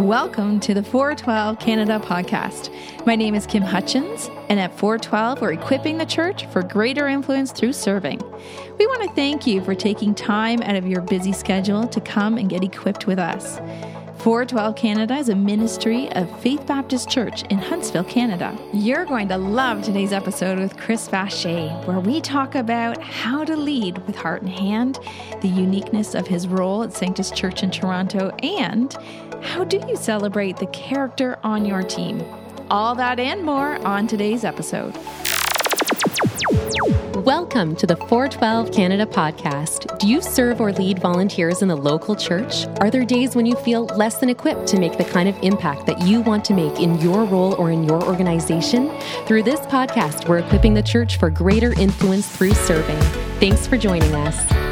Welcome to the 412 Canada podcast. My name is Kim Hutchins, and at 412, we're equipping the church for greater influence through serving. We want to thank you for taking time out of your busy schedule to come and get equipped with us. 412 Canada is a ministry of Faith Baptist Church in Huntsville, Canada. You're going to love today's episode with Chris Vacher, where we talk about how to lead with heart and hand, the uniqueness of his role at Sanctus Church in Toronto, and how do you celebrate the character on your team? All that and more on today's episode. Welcome to the 412 Canada podcast. Do you serve or lead volunteers in the local church? Are there days when you feel less than equipped to make the kind of impact that you want to make in your role or in your organization? Through this podcast, we're equipping the church for greater influence through serving. Thanks for joining us.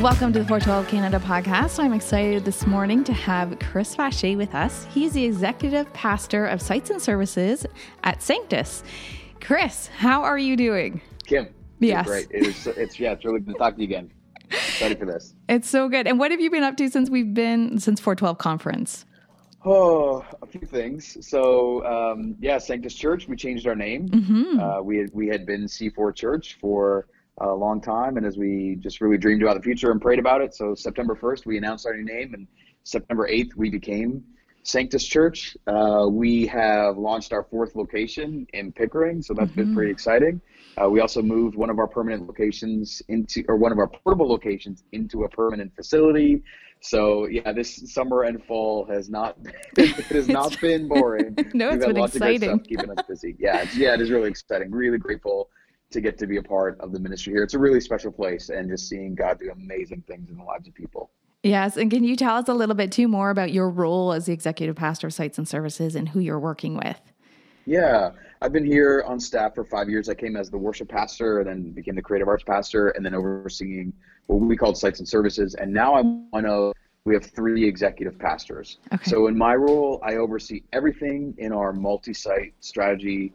Welcome to the 412 Canada podcast. I'm excited this morning to have Chris Vacher with us. He's the executive pastor of sites and services at Sanctus. Chris, how are you doing? Kim. Yes. Great. It is, it's, yeah, it's really good to talk to you again. Ready for this. It's so good. And what have you been up to since we've been, since 412 conference? Oh, a few things. So, um, yeah, Sanctus Church, we changed our name. Mm-hmm. Uh, we, had, we had been C4 Church for a long time, and as we just really dreamed about the future and prayed about it. So September 1st, we announced our new name, and September 8th, we became Sanctus Church. Uh, we have launched our fourth location in Pickering, so that's mm-hmm. been pretty exciting. Uh, we also moved one of our permanent locations into, or one of our portable locations into a permanent facility. So yeah, this summer and fall has not it has not been boring. no, We've it's been exciting. keeping us busy. Yeah, yeah, it is really exciting. Really grateful to get to be a part of the ministry here. It's a really special place and just seeing God do amazing things in the lives of people. Yes. And can you tell us a little bit too more about your role as the executive pastor of sites and services and who you're working with? Yeah. I've been here on staff for five years. I came as the worship pastor, and then became the creative arts pastor, and then overseeing what we called sites and services. And now I'm one of we have three executive pastors. Okay. So in my role, I oversee everything in our multi-site strategy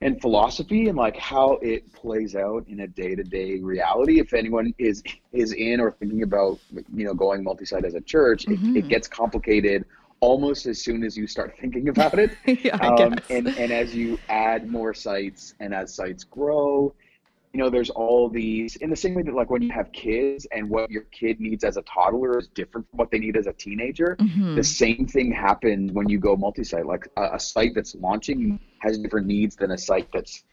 and philosophy and like how it plays out in a day-to-day reality. If anyone is is in or thinking about you know going multi-site as a church mm-hmm. it, it, gets complicated almost as soon as you start thinking about it. Yeah, um, and and as you add more sites and as sites grow you know, there's all these in the same way that like when you have kids and what your kid needs as a toddler is different from what they need as a teenager. Mm-hmm. The same thing happens when you go multi-site. Like a, a site that's launching has different needs than a site that's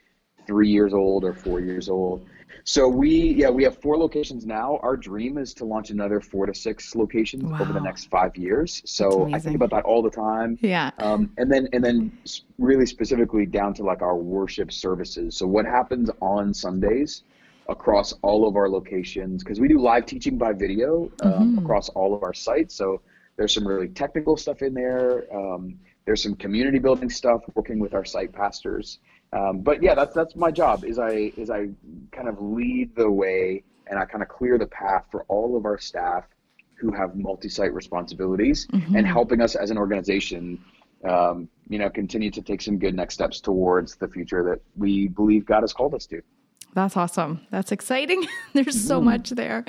three years old or four years old. So we, yeah, we have four locations now. Our dream is to launch another four to six locations wow. over the next five years. So I think about that all the time. Yeah. Um, and then, and then really specifically down to like our worship services. So what happens on Sundays across all of our locations? Because we do live teaching by video um, mm-hmm. across all of our sites. So there's some really technical stuff in there. Um, there's some community building stuff working with our site pastors. Um, but yeah, that's that's my job. Is I is I kind of lead the way and I kind of clear the path for all of our staff who have multi-site responsibilities mm-hmm. and helping us as an organization, um, you know, continue to take some good next steps towards the future that we believe God has called us to. That's awesome. That's exciting. There's so mm. much there.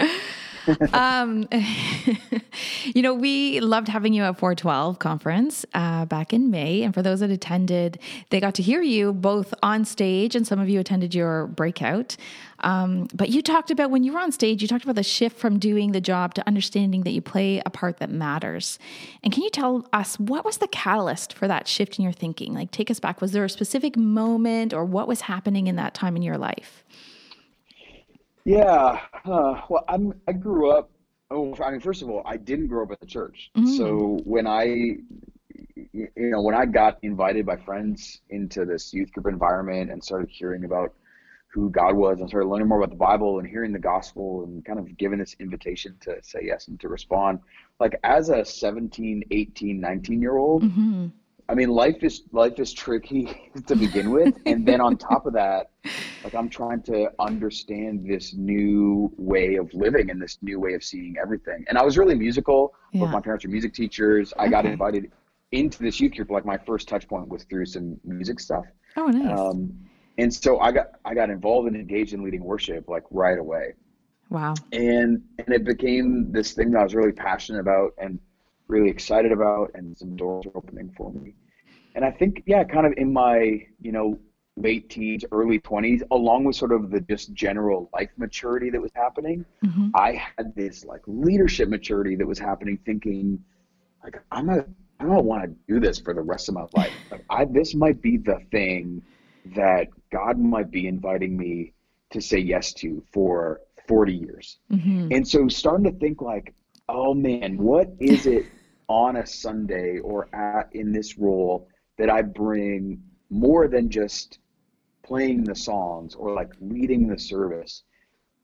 um, you know, we loved having you at 412 conference uh, back in May. And for those that attended, they got to hear you both on stage and some of you attended your breakout. Um, but you talked about when you were on stage, you talked about the shift from doing the job to understanding that you play a part that matters. And can you tell us what was the catalyst for that shift in your thinking? Like, take us back. Was there a specific moment or what was happening in that time in your life? Yeah. Uh, well, I'm. I grew up. Oh, I mean, first of all, I didn't grow up at the church. Mm. So when I, you know, when I got invited by friends into this youth group environment and started hearing about who God was and started learning more about the Bible and hearing the gospel and kind of given this invitation to say yes and to respond, like as a 17, 18, 19 year old, mm-hmm. I mean, life is life is tricky to begin with, and then on top of that, like I'm trying to understand this new way of living and this new way of seeing everything. And I was really musical. Yeah. Both my parents are music teachers. I okay. got invited into this youth group, like my first touch point was through some music stuff. Oh, nice. Um, and so I got I got involved and engaged in leading worship like right away. Wow. And and it became this thing that I was really passionate about and really excited about, and some doors were opening for me. And I think, yeah, kind of in my you know late teens, early 20s, along with sort of the just general life maturity that was happening, mm-hmm. I had this like leadership maturity that was happening, thinking like I'm a I don't want to do this for the rest of my life. Like I this might be the thing that God might be inviting me to say yes to for 40 years. Mm-hmm. And so starting to think like, oh man, what is it on a Sunday or at in this role that I bring more than just playing the songs or like leading the service.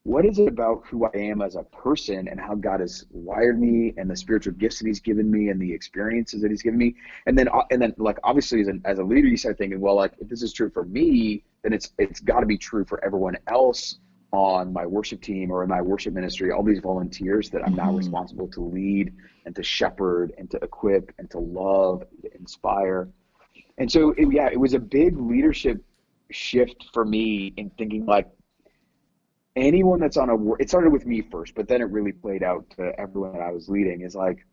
What is it about who I am as a person and how God has wired me and the spiritual gifts that He's given me and the experiences that He's given me, and then uh, and then like obviously as, an, as a leader, you start thinking, well, like if this is true for me, then it's it's got to be true for everyone else on my worship team or in my worship ministry. All these volunteers that I'm now mm-hmm. responsible to lead and to shepherd and to equip and to love, and to inspire, and so it, yeah, it was a big leadership shift for me in thinking like anyone that's on a it started with me first but then it really played out to everyone that i was leading is like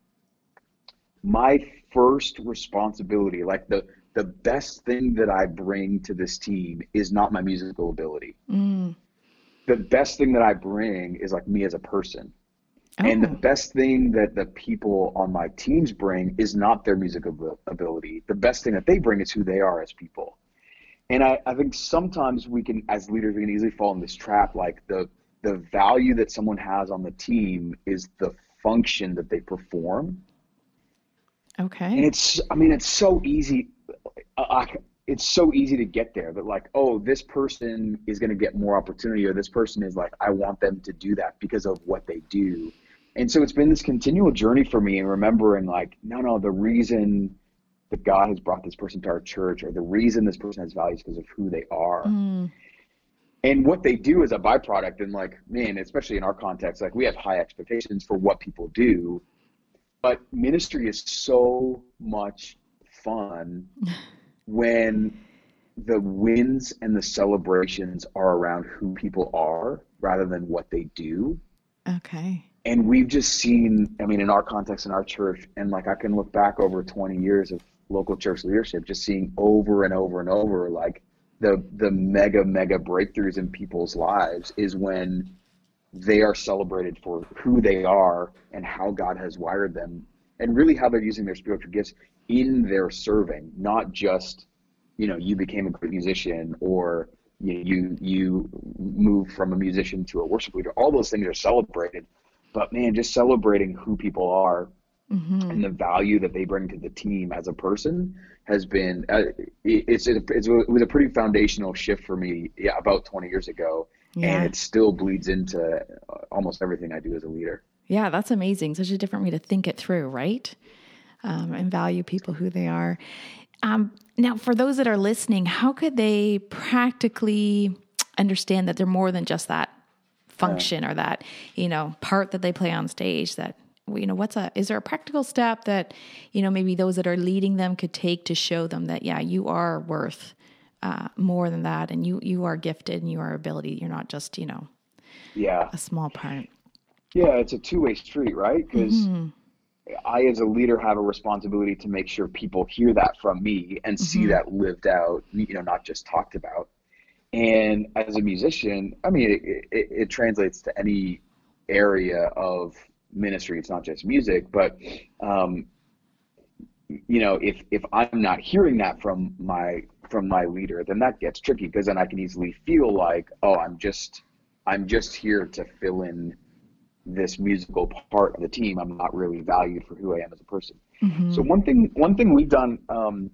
my first responsibility like the the best thing that i bring to this team is not my musical ability mm. The best thing that i bring is like me as a person. Oh. and the oh. best thing that the people on my teams bring is not their musical ability. The best thing that they bring is who they are as people. And I, I think sometimes we can as leaders we can easily fall in this trap like the the value that someone has on the team is the function that they perform. Okay. And it's i mean it's so easy. Uh, it's so easy to get there that like oh this person is going to get more opportunity or this person is like i want them to do that because of what they do and so it's been this continual journey for me and remembering like no no the reason that God has brought this person to our church or the reason this person has values because of who they are. Mm. And what they do is a byproduct. And like, man, especially in our context, like we have high expectations for what people do. But ministry is so much fun when the wins and the celebrations are around who people are rather than what they do. Okay. And we've just seen, I mean, in our context, in our church, and like I can look back over 20 years of local church leadership, just seeing over and over and over like the the mega mega breakthroughs in people's lives is when they are celebrated for who they are and how God has wired them and really how they're using their spiritual gifts in their serving, not just you know you became a great musician or you you, you move from a musician to a worship leader. All those things are celebrated, but man, just celebrating who people are mm-hmm. and the value that they bring to the team as a person has been uh, it's, it's it was a pretty foundational shift for me yeah about 20 years ago yeah. and it still bleeds into almost everything I do as a leader. Yeah, that's amazing. Such a different way to think it through, right? Um, and value people who they are. Um, now, for those that are listening, how could they practically understand that they're more than just that function or that you know part that they play on stage? That you know what's a is there a practical step that you know maybe those that are leading them could take to show them that yeah you are worth uh, more than that and you you are gifted and you are ability you're not just you know yeah a small part yeah it's a two-way street right because mm-hmm. I as a leader have a responsibility to make sure people hear that from me and see mm-hmm. that lived out you know not just talked about and as a musician i mean it, it, it translates to any area of ministry. It's not just music, but um, you know, if if I'm not hearing that from my from my leader, then that gets tricky because then I can easily feel like, oh, I'm just I'm just here to fill in this musical part of the team. I'm not really valued for who I am as a person. Mm-hmm. So one thing one thing we've done. Um,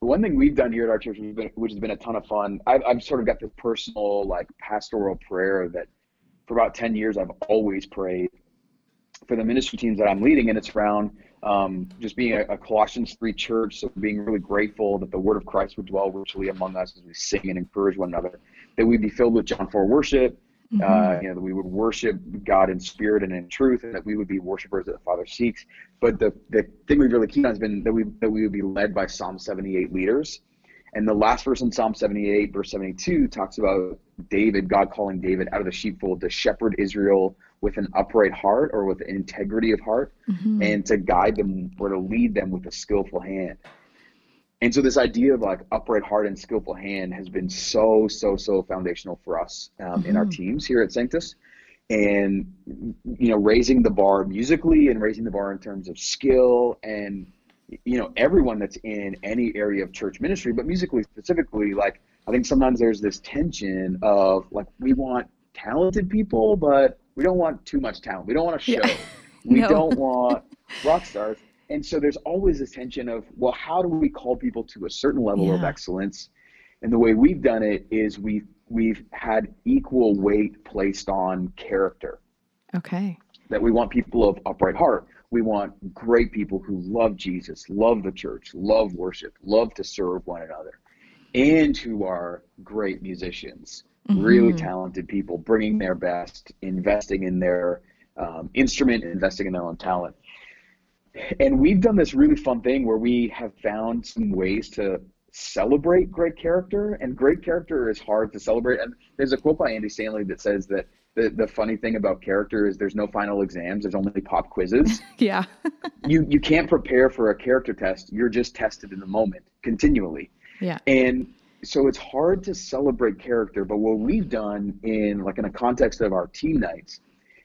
one thing we've done here at our church, which has been, which has been a ton of fun, I've, I've sort of got this personal, like, pastoral prayer that for about 10 years I've always prayed for the ministry teams that I'm leading, and it's around um, just being a, a, Colossians 3 church, so being really grateful that the word of Christ would dwell richly among us as we sing and encourage one another, that we'd be filled with John 4 worship, Mm-hmm. Uh, you know, that we would worship God in spirit and in truth, and that we would be worshipers that the Father seeks. But the the thing we've really keyed on has been that we that we would be led by Psalm 78 leaders. And the last verse in Psalm 78, verse 72, talks about David, God calling David out of the sheepfold to shepherd Israel with an upright heart or with integrity of heart, mm-hmm. and to guide them or to lead them with a skillful hand. And so this idea of like upright heart and skillful hand has been so, so, so foundational for us um, mm-hmm. in our mm-hmm. teams here at Sanctus. And, you know, raising the bar musically and raising the bar in terms of skill and, you know, everyone that's in any area of church ministry, but musically specifically, like, I think sometimes there's this tension of like, we want talented people, but we don't want too much talent. We don't want a show. Yeah. We don't want rock stars and so there's always this tension of well how do we call people to a certain level yeah. of excellence? And the way we've done it is we've we've had equal weight placed on character. Okay. That we want people of upright heart. We want great people who love jesus love the church love worship love to serve one another and who are great musicians mm-hmm. really talented people bringing their best investing in their um, instrument investing in their own talent and we've done this really fun thing where we have found some ways to celebrate great character and great character is hard to celebrate. And there's a quote by andy stanley that says that the, the funny thing about character is there's no final exams there's only pop quizzes. Yeah. You you can't prepare for a character test you're just tested in the moment continually. Yeah. And so it's hard to celebrate character but what we've done in like in a context of our team nights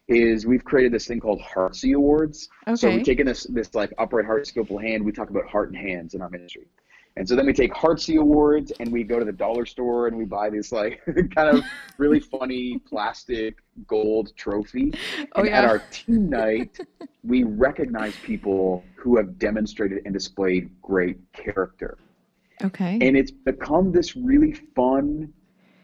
is we've created this thing called Heartsy Awards. Okay. So we've taken this this like upright heart, skillful hand. We talk about heart and hands in our ministry. And so then we take Heartsy Awards and we go to the dollar store and we buy this like kind of really funny plastic gold trophy. Oh, and yeah. at our team night, we recognize people who have demonstrated and displayed great character. Okay. And it's become this really fun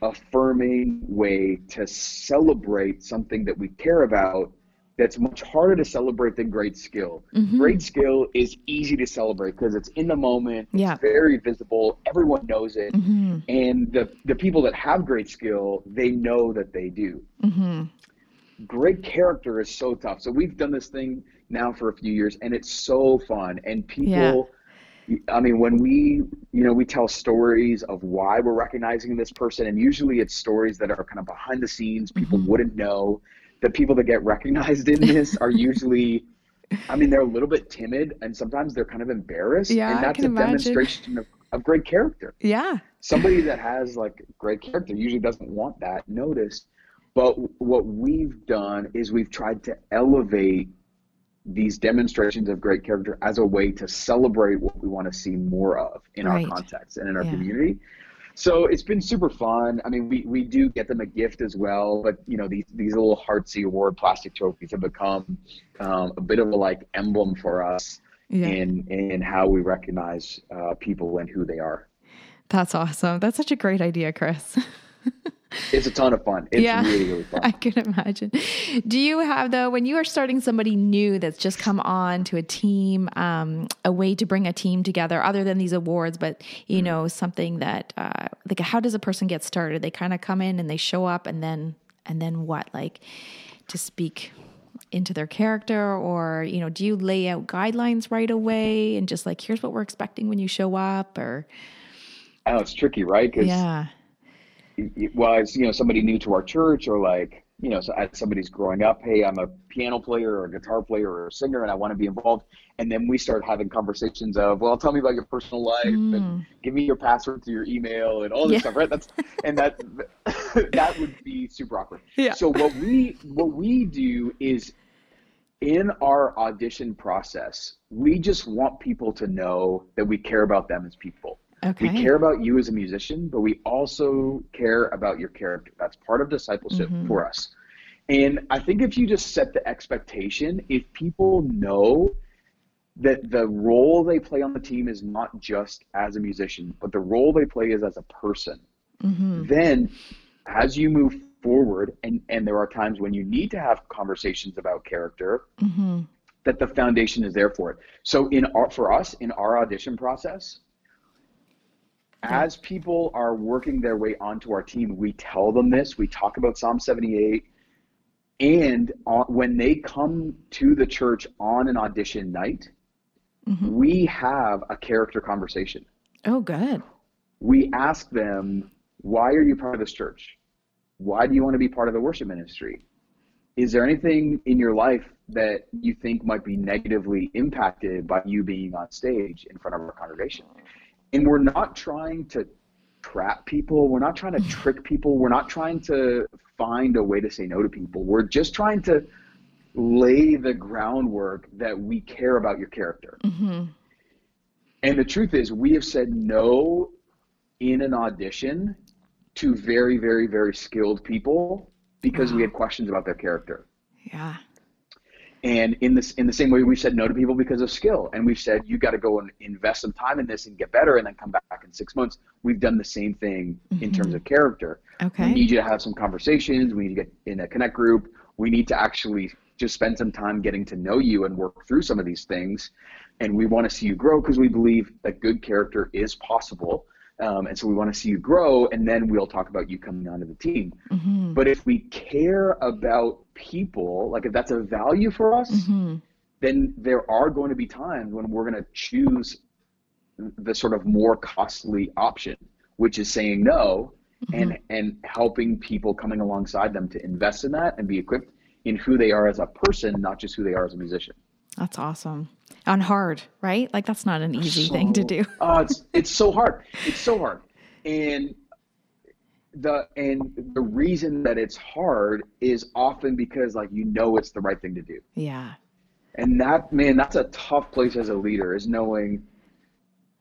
affirming way to celebrate something that we care about that's much harder to celebrate than great skill. Mm-hmm. Great skill is easy to celebrate because it's in the moment, yeah. it's very visible, everyone knows it. Mm-hmm. And the, the people that have great skill, they know that they do. Mm-hmm. Great character is so tough. So we've done this thing now for a few years and it's so fun. And people I mean, when we, you know, we tell stories of why we're recognizing this person, and usually it's stories that are kind of behind the scenes, people mm-hmm. wouldn't know. The people that get recognized in this are usually, I mean, they're a little bit timid, and sometimes they're kind of embarrassed, yeah, and that's a imagine. demonstration of, of great character. Yeah, somebody that has like great character usually doesn't want that noticed. But what we've done is we've tried to elevate these demonstrations of great character as a way to celebrate what we want to see more of in right. our context and in our yeah. community. So it's been super fun. I mean, we, we do get them a gift as well, but you know these these little Heartsy Award plastic trophies have become um, a bit of a like emblem for us yeah. in in how we recognize uh, people and who they are. That's awesome. That's such a great idea, Chris. it's a ton of fun. It's yeah, really, really fun. I can imagine. Do you have though, when you are starting somebody new that's just come on to a team, um, a way to bring a team together other than these awards, but you know, something that, uh, like how does a person get started? They kind of come in and they show up and then, and then what? Like to speak into their character or, you know, do you lay out guidelines right away and just like, here's what we're expecting when you show up or? Oh, it's tricky, right? Cause yeah well, as you know, somebody new to our church, or like you know, so as somebody's growing up, hey, I'm a piano player or a guitar player or a singer, and I want to be involved. And then we start having conversations of, well, tell me about your personal life mm. and give me your password to your email and all this yeah. stuff, right? That's and that that would be super awkward. Yeah. So what we what we do is in our audition process, we just want people to know that we care about them as people. Okay. We care about you as a musician, but we also care about your character. That's part of discipleship mm-hmm. for us. And I think if you just set the expectation, if people know that the role they play on the team is not just as a musician, but the role they play is as a person, mm-hmm. then as you move forward, and, and there are times when you need to have conversations about character, mm-hmm. that the foundation is there for it. So in our, for us, in our audition process, as people are working their way onto our team, we tell them this. We talk about Psalm 78. And on, when they come to the church on an audition night, mm-hmm. we have a character conversation. Oh, good. We ask them, why are you part of this church? Why do you want to be part of the worship ministry? Is there anything in your life that you think might be negatively impacted by you being on stage in front of our congregation? And we're not trying to trap people. We're not trying to trick people. We're not trying to find a way to say no to people. We're just trying to lay the groundwork that we care about your character. Mm-hmm. And the truth is, we have said no in an audition to very, very, very skilled people because wow. we had questions about their character. Yeah. And in this, in the same way, we've said no to people because of skill, and we've said you got to go and invest some time in this and get better, and then come back in six months. We've done the same thing mm-hmm. in terms of character. Okay. We need you to have some conversations. We need to get in a connect group. We need to actually just spend some time getting to know you and work through some of these things. And we want to see you grow because we believe that good character is possible. Um, and so we want to see you grow, and then we'll talk about you coming onto the team. Mm-hmm. But if we care about people, like if that's a value for us, mm-hmm. then there are going to be times when we're going to choose the sort of more costly option, which is saying no mm-hmm. and and helping people coming alongside them to invest in that and be equipped in who they are as a person, not just who they are as a musician. That's awesome. On hard, right? Like that's not an easy so, thing to do. uh, it's it's so hard. It's so hard. And the and the reason that it's hard is often because like you know it's the right thing to do. Yeah. And that man, that's a tough place as a leader is knowing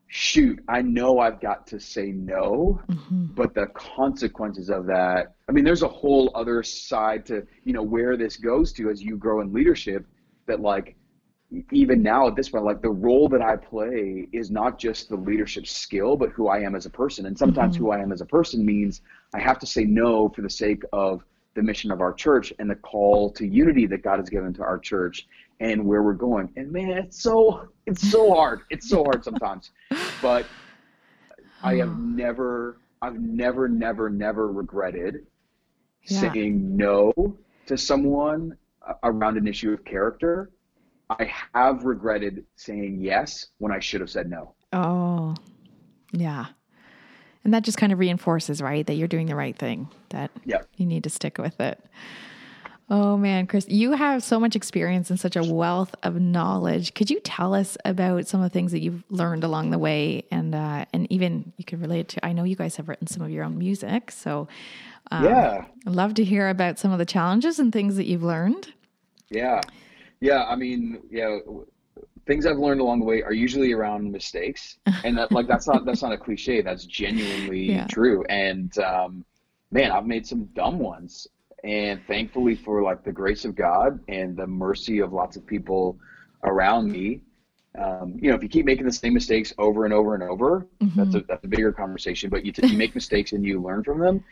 shoot, I know I've got to say no, mm-hmm. but the consequences of that, I mean, there's a whole other side to, you know, where this goes to as you grow in leadership that like even now at this point, like the role that I play is not just the leadership skill, but who I am as a person. And sometimes mm-hmm. who I am as a person means I have to say no for the sake of the mission of our church and the call to unity that God has given to our church and where we're going. And man, it's so it's so hard. It's so hard sometimes. But I have never I've never never never regretted yeah. saying no to someone around an issue of character I have regretted saying yes when I should have said no. Oh, yeah. And that just kind of reinforces, right, that you're doing the right thing, that yep. you need to stick with it. Oh man, Chris, you have so much experience and such a wealth of knowledge. Could you tell us about some of the things that you've learned along the way, and uh, and even you could relate to? I know you guys have written some of your own music, so um, yeah, I'd love to hear about some of the challenges and things that you've learned. Yeah, yeah, I mean, yeah, things I've learned along the way are usually around mistakes, and that like that's not that's not a cliche. That's genuinely yeah. true. And um, man, I've made some dumb ones, and thankfully for like the grace of God and the mercy of lots of people around me. Um, you know, if you keep making the same mistakes over and over and over, mm-hmm. that's a that's a bigger conversation. But you, t- you make mistakes and you learn from them.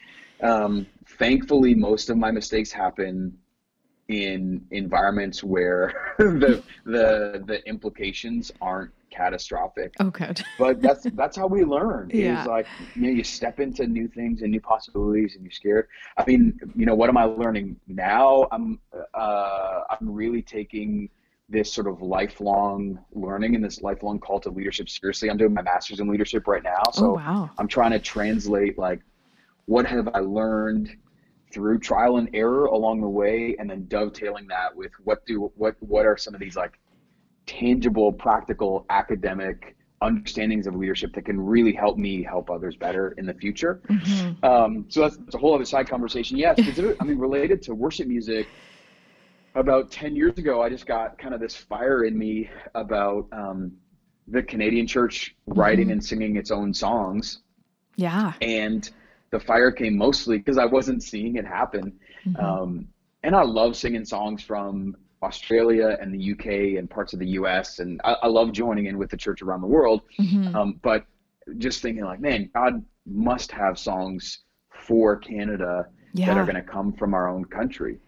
Um, thankfully, most of my mistakes happen in environments where the the the implications aren't catastrophic. Oh, good. but that's that's how we learn. Yeah. Is like you know you step into new things and new possibilities and you're scared. I mean, you know, what am I learning now? I'm uh, I'm really taking this sort of lifelong learning and this lifelong call to leadership seriously. I'm doing my master's in leadership right now, so oh, wow. I'm trying to translate like what have I learned through trial and error along the way and then dovetailing that with what do what what are some of these like tangible practical academic understandings of leadership that can really help me help others better in the future mm-hmm. um, so that's, that's, a whole other side conversation yes i mean related to worship music about 10 years ago i just got kind of this fire in me about um, the canadian church writing mm-hmm. and singing its own songs yeah and the fire came mostly because I wasn't seeing it happen. Mm-hmm. Um, and I love singing songs from Australia and the UK and parts of the US. And I, I love joining in with the church around the world. Mm-hmm. Um, but just thinking, like, man, God must have songs for Canada yeah. that are going to come from our own country.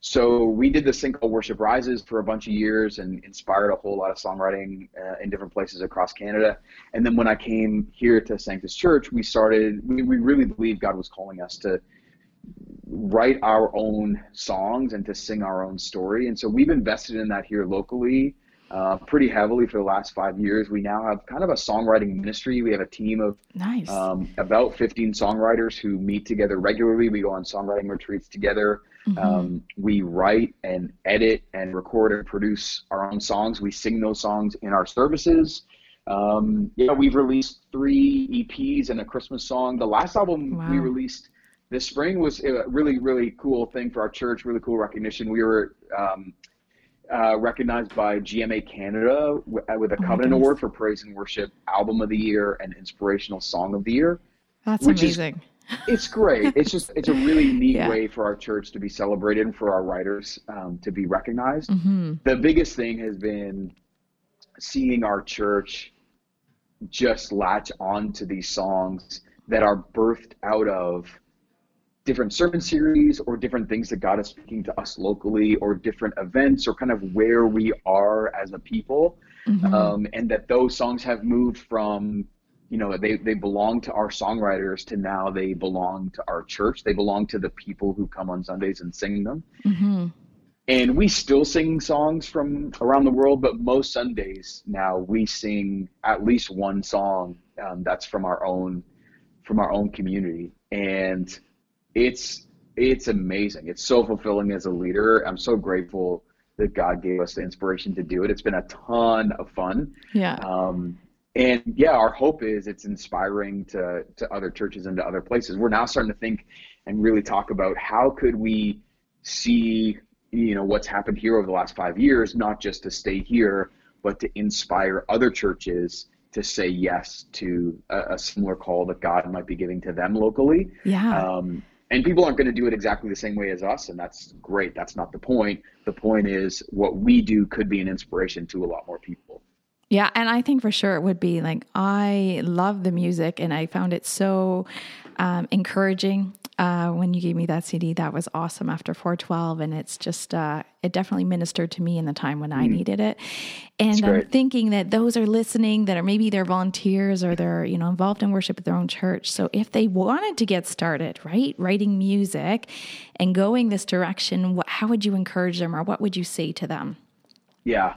So we did this thing called Worship Rises for a bunch of years and inspired a whole lot of songwriting uh, in different places across Canada. And then when I came here to Sanctus Church, we started, we, we really believed God was calling us to write our own songs and to sing our own story. And so we've invested in that here locally uh, pretty heavily for the last five years. We now have kind of a songwriting ministry. We have a team of nice. um, about 15 songwriters who meet together regularly. We go on songwriting retreats together. Mm-hmm. Um, we write and edit and record and produce our own songs. We sing those songs in our services. Um, yeah, we've released three EPs and a Christmas song. The last album wow. we released this spring was a really, really cool thing for our church, really cool recognition. We were um, uh, recognized by GMA Canada with, uh, with a oh Covenant Award for Praise and Worship Album of the Year and Inspirational Song of the Year. That's amazing. It's great. It's just it's a really neat yeah. way for our church to be celebrated and for our writers um, to be recognized. Mm-hmm. The biggest thing has been seeing our church just latch on to these songs that are birthed out of different sermon series or different things that God is speaking to us locally or different events or kind of where we are as a people. Mm-hmm. Um, and that those songs have moved from, you know, they, they belong to our songwriters to now they belong to our church. They belong to the people who come on Sundays and sing them. Mm-hmm. And we still sing songs from around the world, but most Sundays now we sing at least one song um, that's from our own from our own community. And it's it's amazing. It's so fulfilling as a leader. I'm so grateful that God gave us the inspiration to do it. It's been a ton of fun. Yeah. Um, and yeah, our hope is it's inspiring to to other churches and to other places. We're now starting to think and really talk about how could we see you know what's happened here over the last five years, not just to stay here, but to inspire other churches to say yes to a, a similar call that God might be giving to them locally. Yeah. Um, and people aren't going to do it exactly the same way as us and that's great that's not the point the point is what we do could be an inspiration to a lot more people yeah and i think for sure it would be like i love the music and i found it so um, encouraging uh, when you gave me that CD. That was awesome after 412. And it's just, uh, it definitely ministered to me in the time when mm. I needed it. And I'm thinking that those are listening that are maybe they're volunteers or they're, you know, involved in worship at their own church. So if they wanted to get started, right, writing music and going this direction, what, how would you encourage them or what would you say to them? Yeah.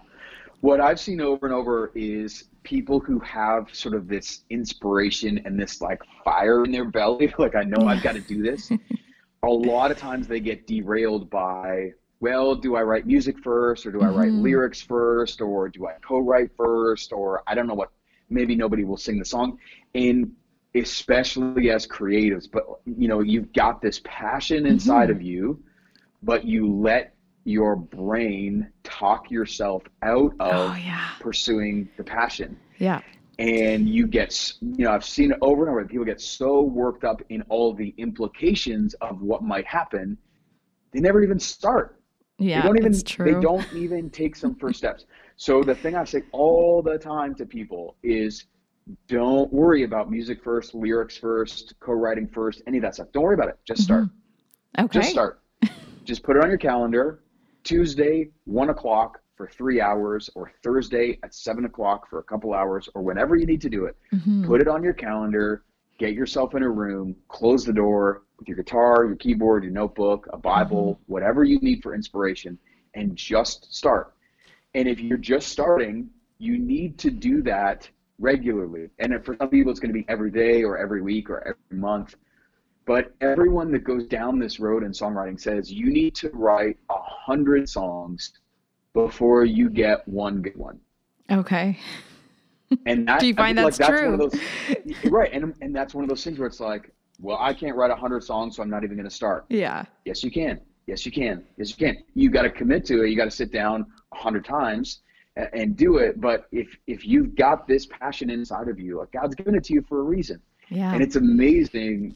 What I've seen over and over is people who have sort of this inspiration and this like fire in their belly, like I know I've got to do this. a lot of times they get derailed by, well, do I write music first or do I write mm-hmm. lyrics first or do I co-write first or I don't know what maybe nobody will sing the song. And especially as creatives, but you know, you've got this passion inside mm-hmm. of you, but you let your brain talk yourself out of oh, yeah. pursuing the passion. Yeah. And you get, you know, I've seen it over and over. People get so worked up in all the implications of what might happen, they never even start. Yeah, they don't even. True. They don't even take some first steps. So the thing I say all the time to people is, don't worry about music first, lyrics first, co-writing first, any of that stuff. Don't worry about it. Just start. Mm-hmm. Okay. Just start. Just put it on your calendar Tuesday, one o'clock for three hours, or Thursday at seven o'clock for a couple hours, or whenever you need to do it. Mm-hmm. Put it on your calendar. Get yourself in a room. Close the door with your guitar, your keyboard, your notebook, a Bible, mm-hmm. whatever you need for inspiration, and just start. And if you're just starting, you need to do that regularly. And for some people, it's going to be every day or every week or every month. But everyone that goes down this road in songwriting says you need to write a hundred songs before you get one good one. Okay. And that, do you find that's, like that's true? Those, right, and and that's one of those things where it's like, well, I can't write a hundred songs, so I'm not even going to start. Yeah. Yes, you can. Yes, you can. Yes, you can. You got to commit to it. You got to sit down a hundred times and, and do it. But if if you've got this passion inside of you, like God's given it to you for a reason. Yeah. And it's amazing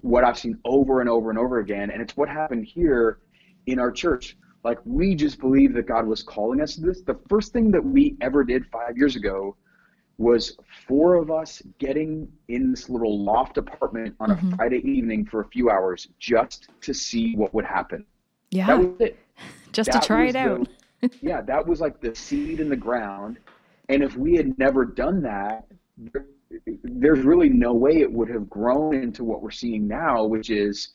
what I've seen over and over and over again. And it's what happened here in our church. Like we just believe that God was calling us to this. The first thing that we ever did five years ago was four of us getting in this little loft apartment on a mm-hmm. Friday evening for a few hours just to see what would happen. Yeah. That was it. Just That to try it out. the- yeah, that was like the seed in the ground. And if we had never done that, there's really no way it would have grown into what we're seeing now, which is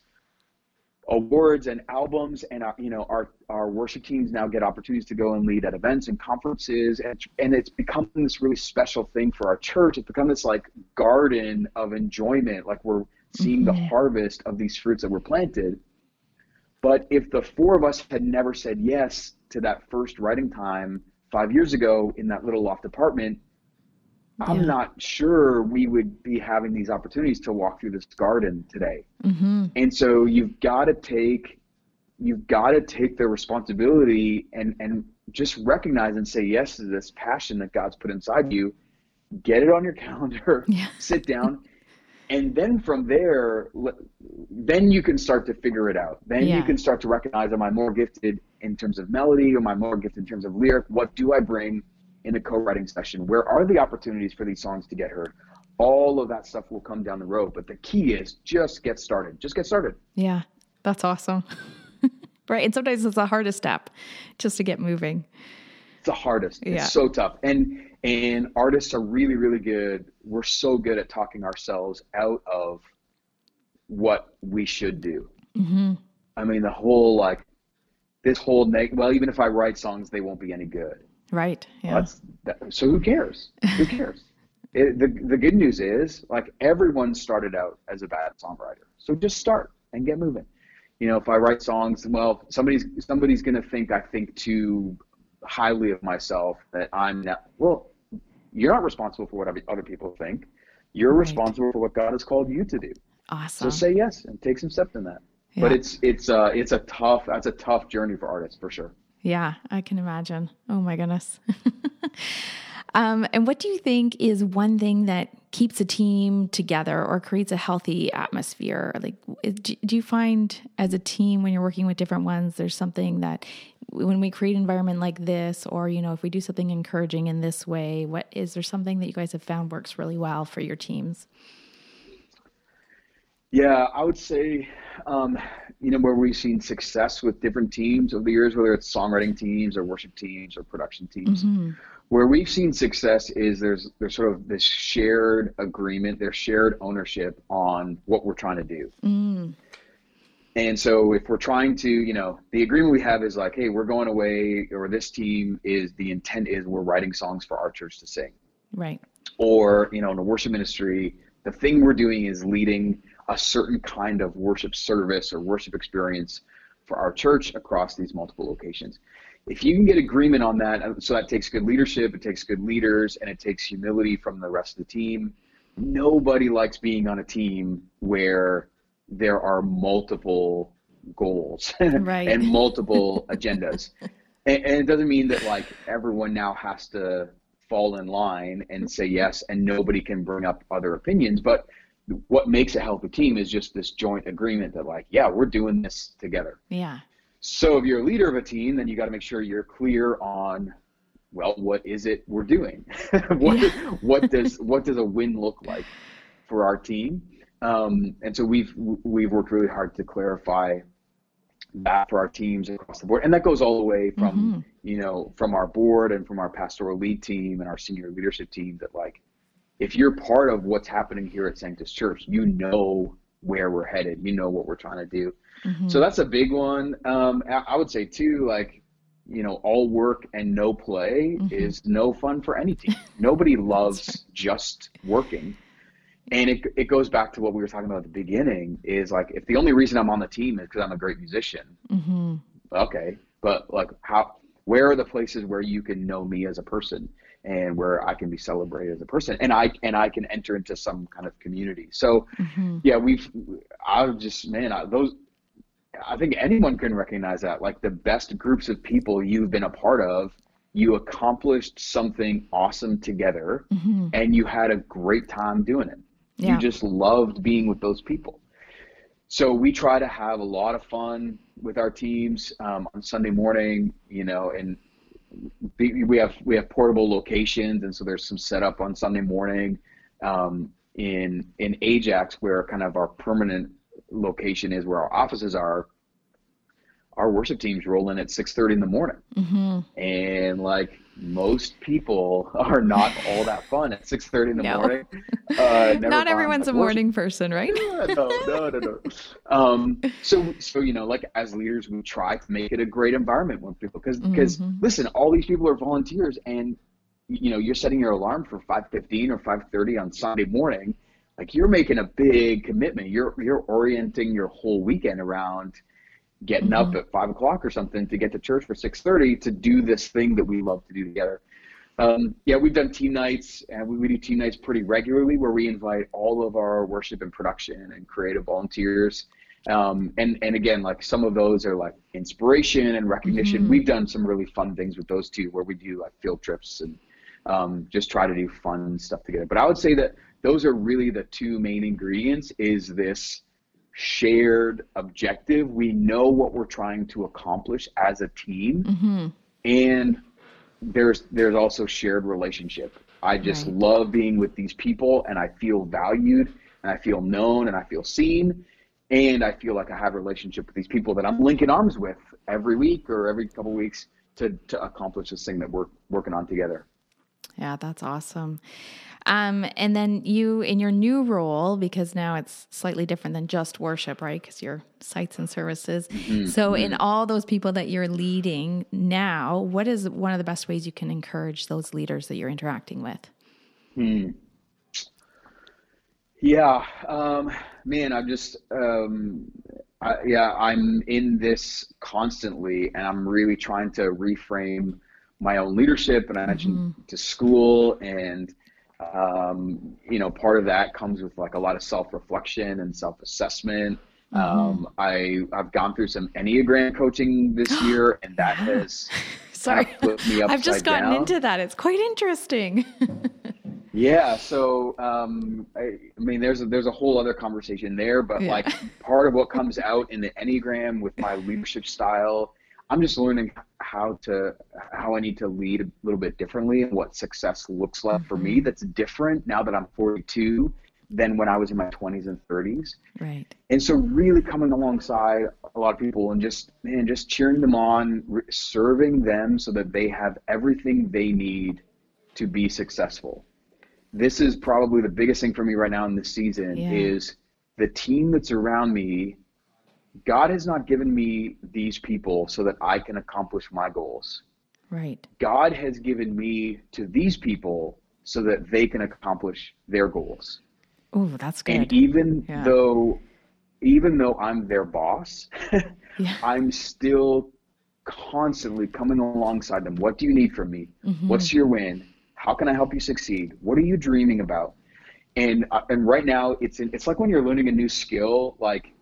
awards and albums and our, you know our our worship teams now get opportunities to go and lead at events and conferences and and it's become this really special thing for our church it's become this like garden of enjoyment like we're seeing the Mhm. harvest of these fruits that were planted but if the four of us had never said yes to that first writing time 5 years ago in that little loft apartment Yeah. I'm not sure we would be having these opportunities to walk through this garden today. Mm-hmm. And so you've got to take you've got to take the responsibility and and just recognize and say yes to this passion that God's put inside you. Get it on your calendar. Yeah. Sit down. And then from there, then you can start to figure it out. Then Yeah. you can start to recognize: Am I more gifted in terms of melody? Am I more gifted in terms of lyric? What do I bring in a co-writing session? Where are the opportunities for these songs to get heard? All of that stuff will come down the road. But the key is just get started. Just get started. Yeah. That's awesome. right. And sometimes it's the hardest step just to get moving. It's the hardest. Yeah. It's so tough. And and artists are really, really good. We're so good at talking ourselves out of what we should do. Mm-hmm. I mean, the whole like this whole neg- well, even if I write songs, they won't be any good. Right. Yeah. That's that, so who cares? Who cares? it, the the good news is like everyone started out as a bad songwriter, so just start and get moving. You know, if I write songs, well, somebody's somebody's gonna think I think too highly of myself that I'm not. Well, you're not responsible for what other- other people think. You're Right. responsible for what God has called you to do. awesome. So say yes and take some steps in that. Yeah. But it's it's uh it's a tough that's a tough journey for artists for sure. Yeah, I can imagine. Oh my goodness. um, and what do you think is one thing that keeps a team together or creates a healthy atmosphere? Like, do you find as a team when you're working with different ones, there's something that when we create an environment like this, or you know, if we do something encouraging in this way, what is there something that you guys have found works really well for your teams? Yeah, I would say, um, you know, where we've seen success with different teams over the years, whether it's songwriting teams or worship teams or production teams, where we've seen success is there's there's sort of this shared agreement, there's shared ownership on what we're trying to do. Mm, And so if we're trying to, you know, the agreement we have is like, hey, we're going away, or this team is the intent is we're writing songs for our church to sing. right. or you know in a worship ministry the thing we're doing is leading a certain kind of worship service or worship experience for our church across these multiple locations if you can get agreement on that uh, so that takes good leadership it takes good leaders and it takes humility from the rest of the team nobody likes being on a team where there are multiple goals Right. and multiple agendas and, and it doesn't mean that like everyone now has to fall in line and say yes and nobody can bring up other opinions but what makes a healthy team is just this joint agreement that like yeah we're doing this together Yeah. so if you're a leader of a team then you got to make sure you're clear on well what is it we're doing what, Yeah. what does what does a win look like for our team um, and so we've we've worked really hard to clarify that for our teams across the board and that goes all the way from Mhm. you know from our board and from our pastoral lead team and our senior leadership team that like if you're part of what's happening here at Sanctus Church you know where we're headed. You know what we're trying to do. Mhm. so that's a big one. Um, I, would say too like you know all work and no play Mhm. is no fun for any team. Nobody loves just working. And it, it goes back to what we were talking about at the beginning is like if the only reason i'm on the team is because i'm a great musician Mhm. okay but like how where are the places where you can know me as a person and where i can be celebrated as a person and i and i can enter into some kind of community so Mhm. yeah we've i would just man I, those i think anyone can recognize that like the best groups of people you've been a part of you accomplished something awesome together Mhm. and you had a great time doing it Yeah. you just loved being with those people so we try to have a lot of fun with our teams um, on sunday morning you know and we have we have portable locations and so there's some setup on sunday morning um, in in ajax where kind of our permanent location is where our offices are our worship teams roll in at 6.30 in the morning. Mm-hmm. and like most people are not all that fun at 6.30 in the no. morning. Uh, not everyone's a morning person right? No no no no um, so so you know like as leaders we try to make it a great environment when people because because mm-hmm. listen all these people are volunteers and you know you're setting your alarm for 5.15 or 5.30 on sunday morning. Like you're making a big commitment. You're you're orienting your whole weekend around getting mm-hmm. up at five o'clock or something to get to church for six thirty to do this thing that we love to do together. Um, yeah, we've done team nights, and we, we do team nights pretty regularly, where we invite all of our worship and production and creative volunteers. Um, and and again, like some of those are like inspiration and recognition. Mm-hmm. We've done some really fun things with those two, where we do like field trips and um, just try to do fun stuff together. But I would say that those are really the two main ingredients: is this shared objective. We know what we're trying to accomplish as a team, mm-hmm. and there's there's also shared relationship. I just right. love being with these people, and I feel valued, and I feel known, and I feel seen, and I feel like I have a relationship with these people that I'm linking arms with every week or every couple weeks to to accomplish this thing that we're working on together. Yeah, that's awesome. Um, and then you, in your new role, because now it's slightly different than just worship, right? Because you're sites and services. Mm-hmm. So, in mm-hmm. all those people that you're leading now, what is one of the best ways you can encourage those leaders that you're interacting with? Hmm. Yeah, um, man, I'm just, um, I, yeah, I'm in this constantly, and I'm really trying to reframe my own leadership. And I mentioned mm-hmm. to school and um, you know, part of that comes with like a lot of self-reflection and self-assessment. Mm-hmm. Um, I I've gone through some Enneagram coaching this year, and that has sorry I've just gotten down. into that. It's quite interesting. yeah, so um, I, I, mean, there's a, there's a whole other conversation there, but yeah. like part of what comes out in the Enneagram with my leadership style I'm just learning how to how I need to lead a little bit differently and what success looks like mm-hmm. for me. Mm-hmm. That's different now that I'm 42 than when I was in my 20s and 30s. Right. And so really coming alongside a lot of people and just and just cheering them on, re- serving them so that they have everything they need to be successful. This is probably the biggest thing for me right now in this season yeah. is the team that's around me God has not given me these people so that I can accomplish my goals. Right. God has given me to these people so that they can accomplish their goals. Oh, that's good. And even yeah. though even though I'm their boss, yeah. I'm still constantly coming alongside them. What do you need from me? Mm-hmm. What's your win? How can I help you succeed? What are you dreaming about? And uh, and right now it's in, it's like when you're learning a new skill like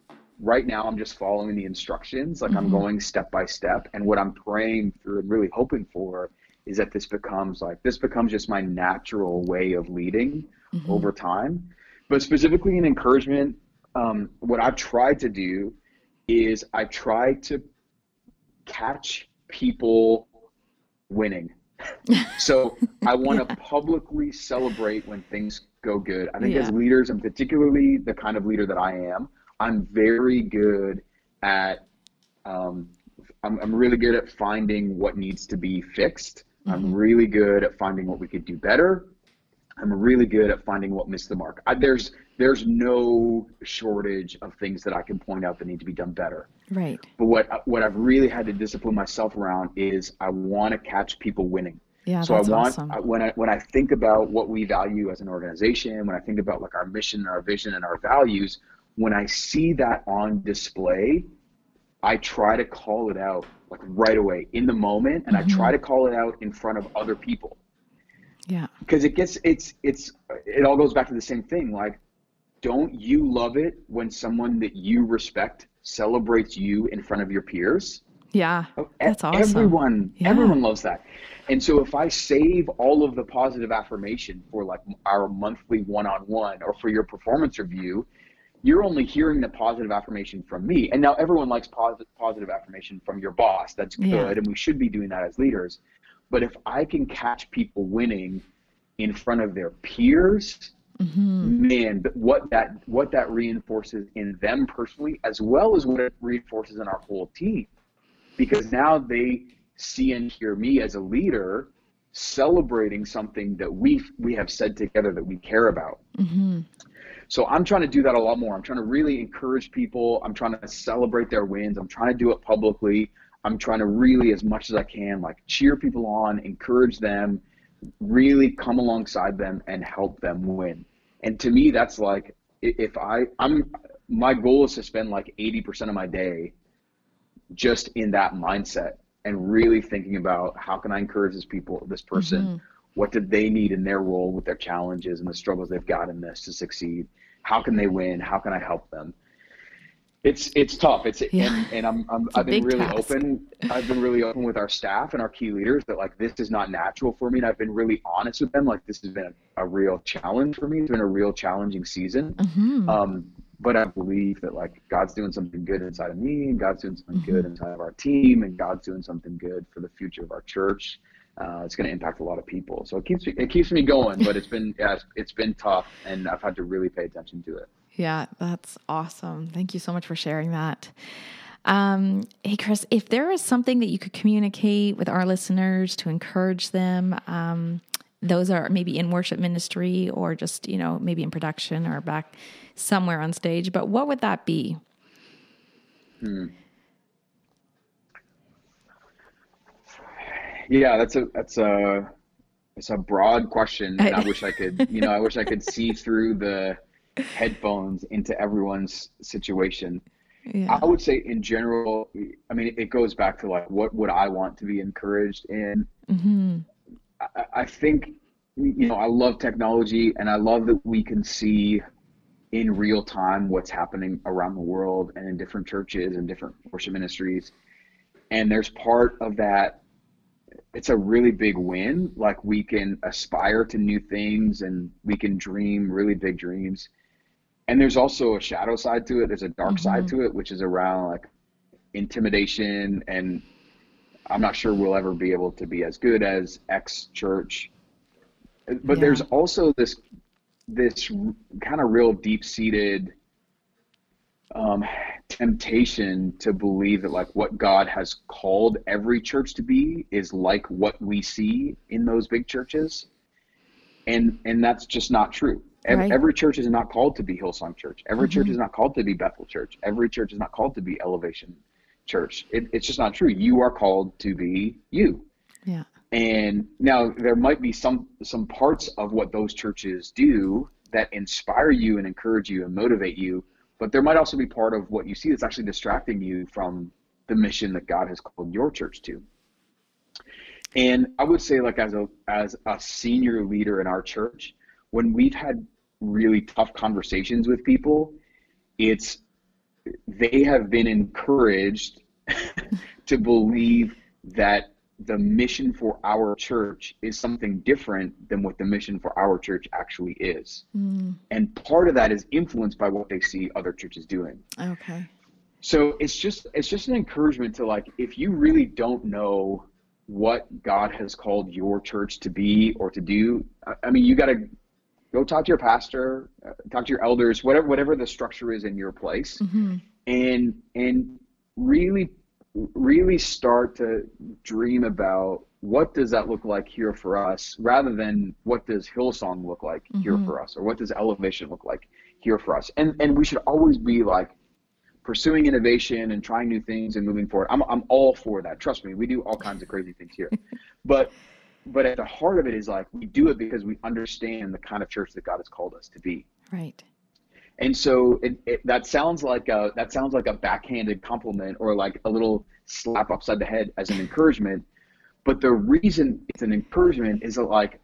right now I'm just following the instructions, like mm-hmm. I'm going step by step. And what I'm praying through and really hoping for is that this becomes like this becomes just my natural way of leading mm-hmm. over time. But specifically in encouragement, um, what I've tried to do is I try to catch people winning. so I want to yeah. publicly celebrate when things go good. I think yeah. as leaders, and particularly the kind of leader that I am, I'm very good at um, I'm, I'm really good at finding what needs to be fixed. Mm-hmm. I'm really good at finding what we could do better. I'm really good at finding what missed the mark. I, there's there's no shortage of things that I can point out that need to be done better. Right. But what what I've really had to discipline myself around is I want to catch people winning. Yeah, so I want awesome. when I when I think about what we value as an organization, when I think about like our mission, our vision, and our values, when I see that on display, I try to call it out like right away in the moment and mm-hmm. I try to call it out in front of other people. Yeah. Because it gets it's it's it all goes back to the same thing like don't you love it when someone that you respect celebrates you in front of your peers? Yeah. Oh, that's awesome. Everyone yeah. everyone loves that. And so if I save all of the positive affirmation for like our monthly one-on-one or for your performance review, you're only hearing the positive affirmation from me. And now everyone likes positive, positive affirmation from your boss. That's good. Yeah. And we should be doing that as leaders. But if I can catch people winning in front of their peers, mm-hmm. man, what that what that reinforces in them personally, as well as what it reinforces in our whole team. because now they see and hear me as a leader celebrating something that we we have said together that we care about. Mm-hmm. So I'm trying to do that a lot more. I'm trying to really encourage people. I'm trying to celebrate their wins. I'm trying to do it publicly. I'm trying to really, as much as I can, like cheer people on, encourage them, really come alongside them and help them win. And to me, that's like if I I'm my goal is to spend like 80% of my day just in that mindset and really thinking about how can I encourage this people, this person, mm-hmm. What did they need in their role with their challenges and the struggles they've got in this to succeed? How can they win? How can I help them? It's it's tough. It's yeah. and, and I'm, I'm I've been really task. open. I've been really open with our staff and our key leaders that like this is not natural for me, and I've been really honest with them. Like this has been a, a real challenge for me. It's been a real challenging season. Mm-hmm. Um, but I believe that like God's doing something good inside of me, and God's doing something mm-hmm. good inside of our team, and God's doing something good for the future of our church. Uh, it's going to impact a lot of people. So it keeps me, it keeps me going, but it's been yeah, it's, it's been tough, and I've had to really pay attention to it. Yeah, that's awesome. Thank you so much for sharing that. Um, hey, Chris, if there is something that you could communicate with our listeners to encourage them, um, those are maybe in worship ministry or just, you know, maybe in production or back somewhere on stage, but what would that be? Hmm. Yeah, that's a that's a it's a broad question. And I wish I could, you know, I wish I could see through the headphones into everyone's situation. Yeah. I would say in general, I mean, it goes back to like, what would I want to be encouraged in? Mm-hmm. I, I think, you know, I love technology and I love that we can see in real time what's happening around the world and in different churches and different worship ministries. And there's part of that, it's a really big win. Like we can aspire to new things and we can dream really big dreams. And there's also a shadow side to it, there's a dark mm-hmm. side to it, which is around like intimidation. And I'm not sure we'll ever be able to be as good as X church. But yeah. there's also this this kind of real deep seated um, temptation to believe that like what God has called every church to be is like what we see in those big churches, and and that's just not true. Every, right. every church is not called to be Hillsong Church. Every mm-hmm. church is not called to be Bethel Church. Every church is not called to be Elevation Church. It, it's just not true. You are called to be you. Yeah. And now there might be some some parts of what those churches do that inspire you and encourage you and motivate you, but there might also be part of what you see that's actually distracting you from the mission that God has called your church to. And I would say like as a as a senior leader in our church, when we've had really tough conversations with people, it's they have been encouraged to believe that the mission for our church is something different than what the mission for our church actually is. Mm. And part of that is influenced by what they see other churches doing. Okay. So it's just it's just an encouragement to like if you really don't know what God has called your church to be or to do, I mean you got to go talk to your pastor, uh, talk to your elders, whatever whatever the structure is in your place. Mm-hmm. And and really really start to dream about what does that look like here for us rather than what does hillsong look like mm-hmm. here for us or what does elevation look like here for us. And and we should always be like pursuing innovation and trying new things and moving forward. I'm, I'm all for that. Trust me we do all kinds of crazy things here. But but at the heart of it is like we do it because we understand the kind of church that god has called us to be. Right and so it, it, that sounds like a that sounds like a backhanded compliment or like a little slap upside the head as an encouragement. But the reason it's an encouragement is that like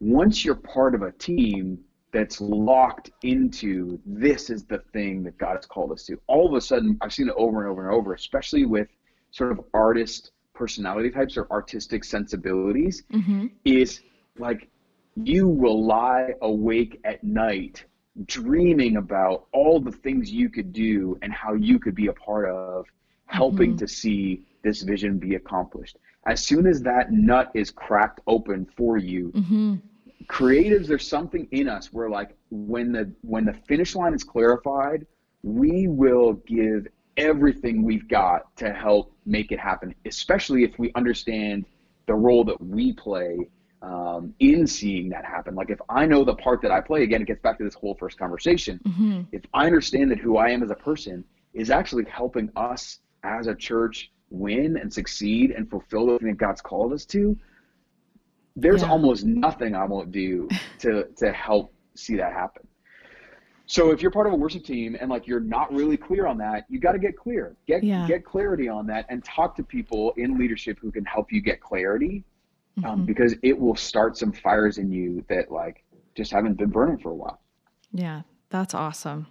once you're part of a team that's locked into this is the thing that God has called us to, all of a sudden I've seen it over and over and over, especially with sort of artist personality types or artistic sensibilities, mm-hmm. is like you will lie awake at night dreaming about all the things you could do and how you could be a part of helping mm-hmm. to see this vision be accomplished. As soon as that nut is cracked open for you, mm-hmm. creatives, there's something in us where like when the when the finish line is clarified, we will give everything we've got to help make it happen, especially if we understand the role that we play um, in seeing that happen. Like if I know the part that I play, again, it gets back to this whole first conversation. Mm-hmm. If I understand that who I am as a person is actually helping us as a church win and succeed and fulfill the thing that God's called us to, there's yeah. almost nothing I won't do to to help see that happen. So if you're part of a worship team and like you're not really clear on that, you got to get clear. Get yeah. get clarity on that and talk to people in leadership who can help you get clarity, um, mm-hmm. because it will start some fires in you that like just haven't been burning for a while. Yeah, that's awesome.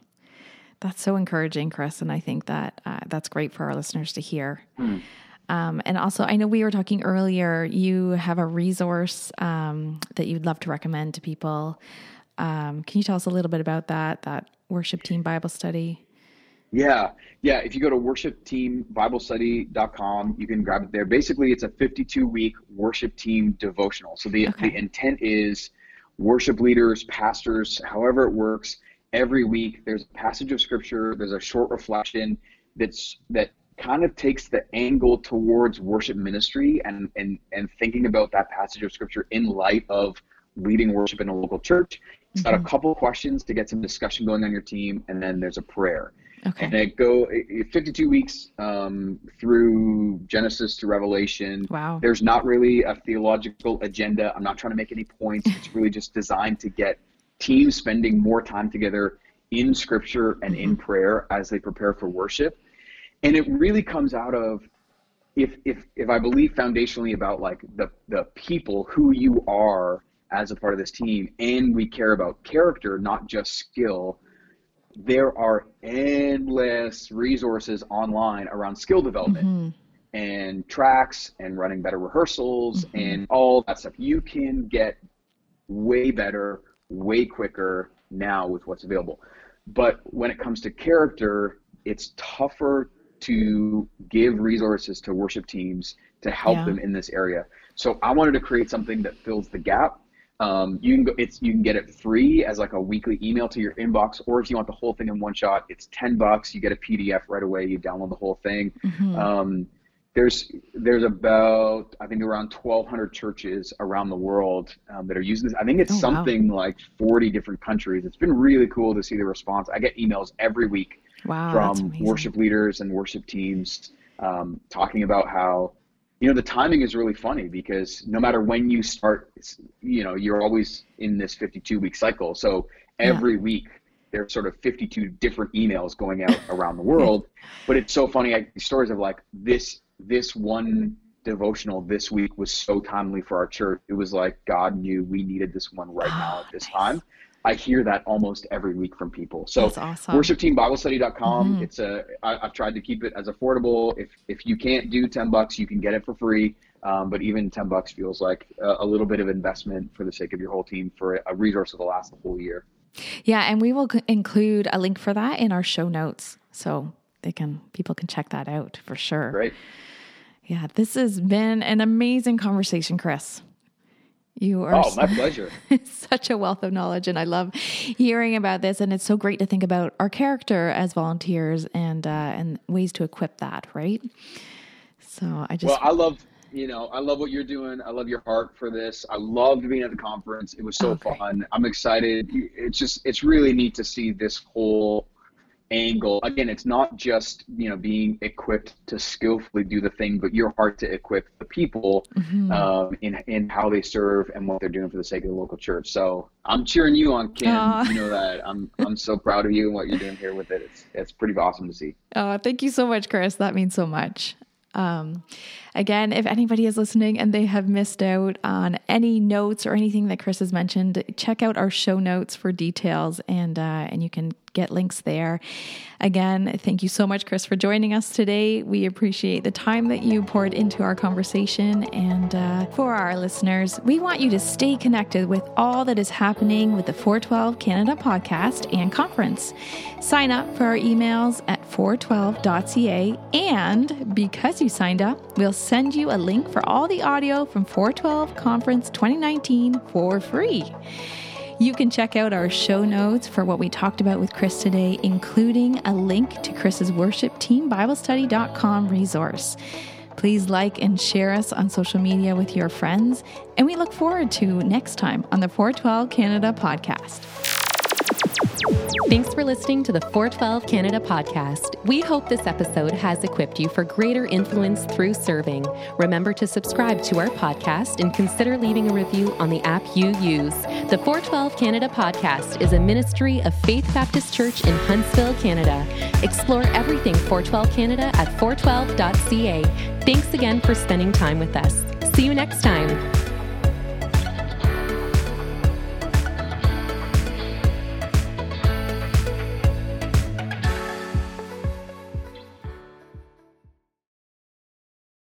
That's so encouraging, Chris, and I think that uh, that's great for our listeners to hear. Mm. Um, and also, I know we were talking earlier. You have a resource um, that you'd love to recommend to people um, can you tell us a little bit about that, that worship team Bible study? Yeah, yeah. If you go to worshipteambiblestudy.com, you can grab it there. Basically, it's a 52 week worship team devotional. So the, okay. the intent is worship leaders, pastors, however it works, every week there's a passage of scripture, there's a short reflection that's that kind of takes the angle towards worship ministry and and and thinking about that passage of scripture in light of leading worship in a local church it's got mm-hmm. a couple questions to get some discussion going on your team, and then there's a prayer. Okay. And it go 52 weeks um, through Genesis to Revelation. Wow. There's not really a theological agenda. I'm not trying to make any points. It's really just designed to get teams spending more time together in Scripture and in mm-hmm. prayer as they prepare for worship. And it really comes out of if if if I believe foundationally about like the the people who you are as a part of this team and we care about character, not just skill, there are endless resources online around skill development mm-hmm. and tracks and running better rehearsals mm-hmm. and all that stuff. You can get way better, way quicker now with what's available. But when it comes to character, it's tougher to give resources to worship teams to help yeah. them in this area. So I wanted to create something that fills the gap um, you can go, it's you can get it free as like a weekly email to your inbox, or if you want the whole thing in one shot, it's ten bucks. You get a PDF right away. You download the whole thing. Mm-hmm. Um, there's there's about I think around 1,200 churches around the world um, that are using this. I think it's oh, something wow. like 40 different countries. It's been really cool to see the response. I get emails every week wow, from worship leaders and worship teams um, talking about how you know the timing is really funny because no matter when you start you know you're always in this 52 week cycle. So every yeah. week there's sort of 52 different emails going out around the world. But it's so funny I, stories of like this this one devotional this week was so timely for our church. It was like god knew we needed this one right oh, now at this time I hear that almost every week from people. So awesome. worshipteambiblestudy.com. Mm-hmm. It's a, I, I've tried to keep it as affordable. If, if you can't do 10 bucks, you can get it for free. Um, but even 10 bucks feels like a, a, little bit of investment for the sake of your whole team for a resource that'll last the whole year. Yeah. And we will include a link for that in our show notes. So they can, people can check that out for sure. Great. Yeah. This has been an amazing conversation, Chris. You are oh, my pleasure. such a wealth of knowledge, and I love hearing about this. And it's so great to think about our character as volunteers and uh, and ways to equip that, right? So I just well, I love you know I love what you're doing. I love your heart for this. I loved being at the conference. It was so okay. fun. I'm excited. It's just it's really neat to see this whole angle. Again, it's not just you know being equipped to skillfully do the thing, but your heart to equip the people mm-hmm. um, in in how they serve and what they're doing for the sake of the local church. So I'm cheering you on, Kim. Aww. You know that I'm I'm so proud of you and what you're doing here with it. It's it's pretty awesome to see. Oh, thank you so much, Chris. That means so much. Um, again, if anybody is listening and they have missed out on any notes or anything that Chris has mentioned, check out our show notes for details, and uh, and you can get links there. Again, thank you so much, Chris, for joining us today. We appreciate the time that you poured into our conversation. And uh, for our listeners, we want you to stay connected with all that is happening with the 412 Canada podcast and conference. Sign up for our emails at 412.ca. And because you signed up, we'll send you a link for all the audio from 412 Conference 2019 for free. You can check out our show notes for what we talked about with Chris today, including a link to Chris's worship team BibleStudy.com resource. Please like and share us on social media with your friends, and we look forward to next time on the 412 Canada podcast. Thanks for listening to the 412 Canada podcast. We hope this episode has equipped you for greater influence through serving. Remember to subscribe to our podcast and consider leaving a review on the app you use. The 412 Canada podcast is a ministry of Faith Baptist Church in Huntsville, Canada. Explore everything 412 Canada at 412.ca. Thanks again for spending time with us. See you next time.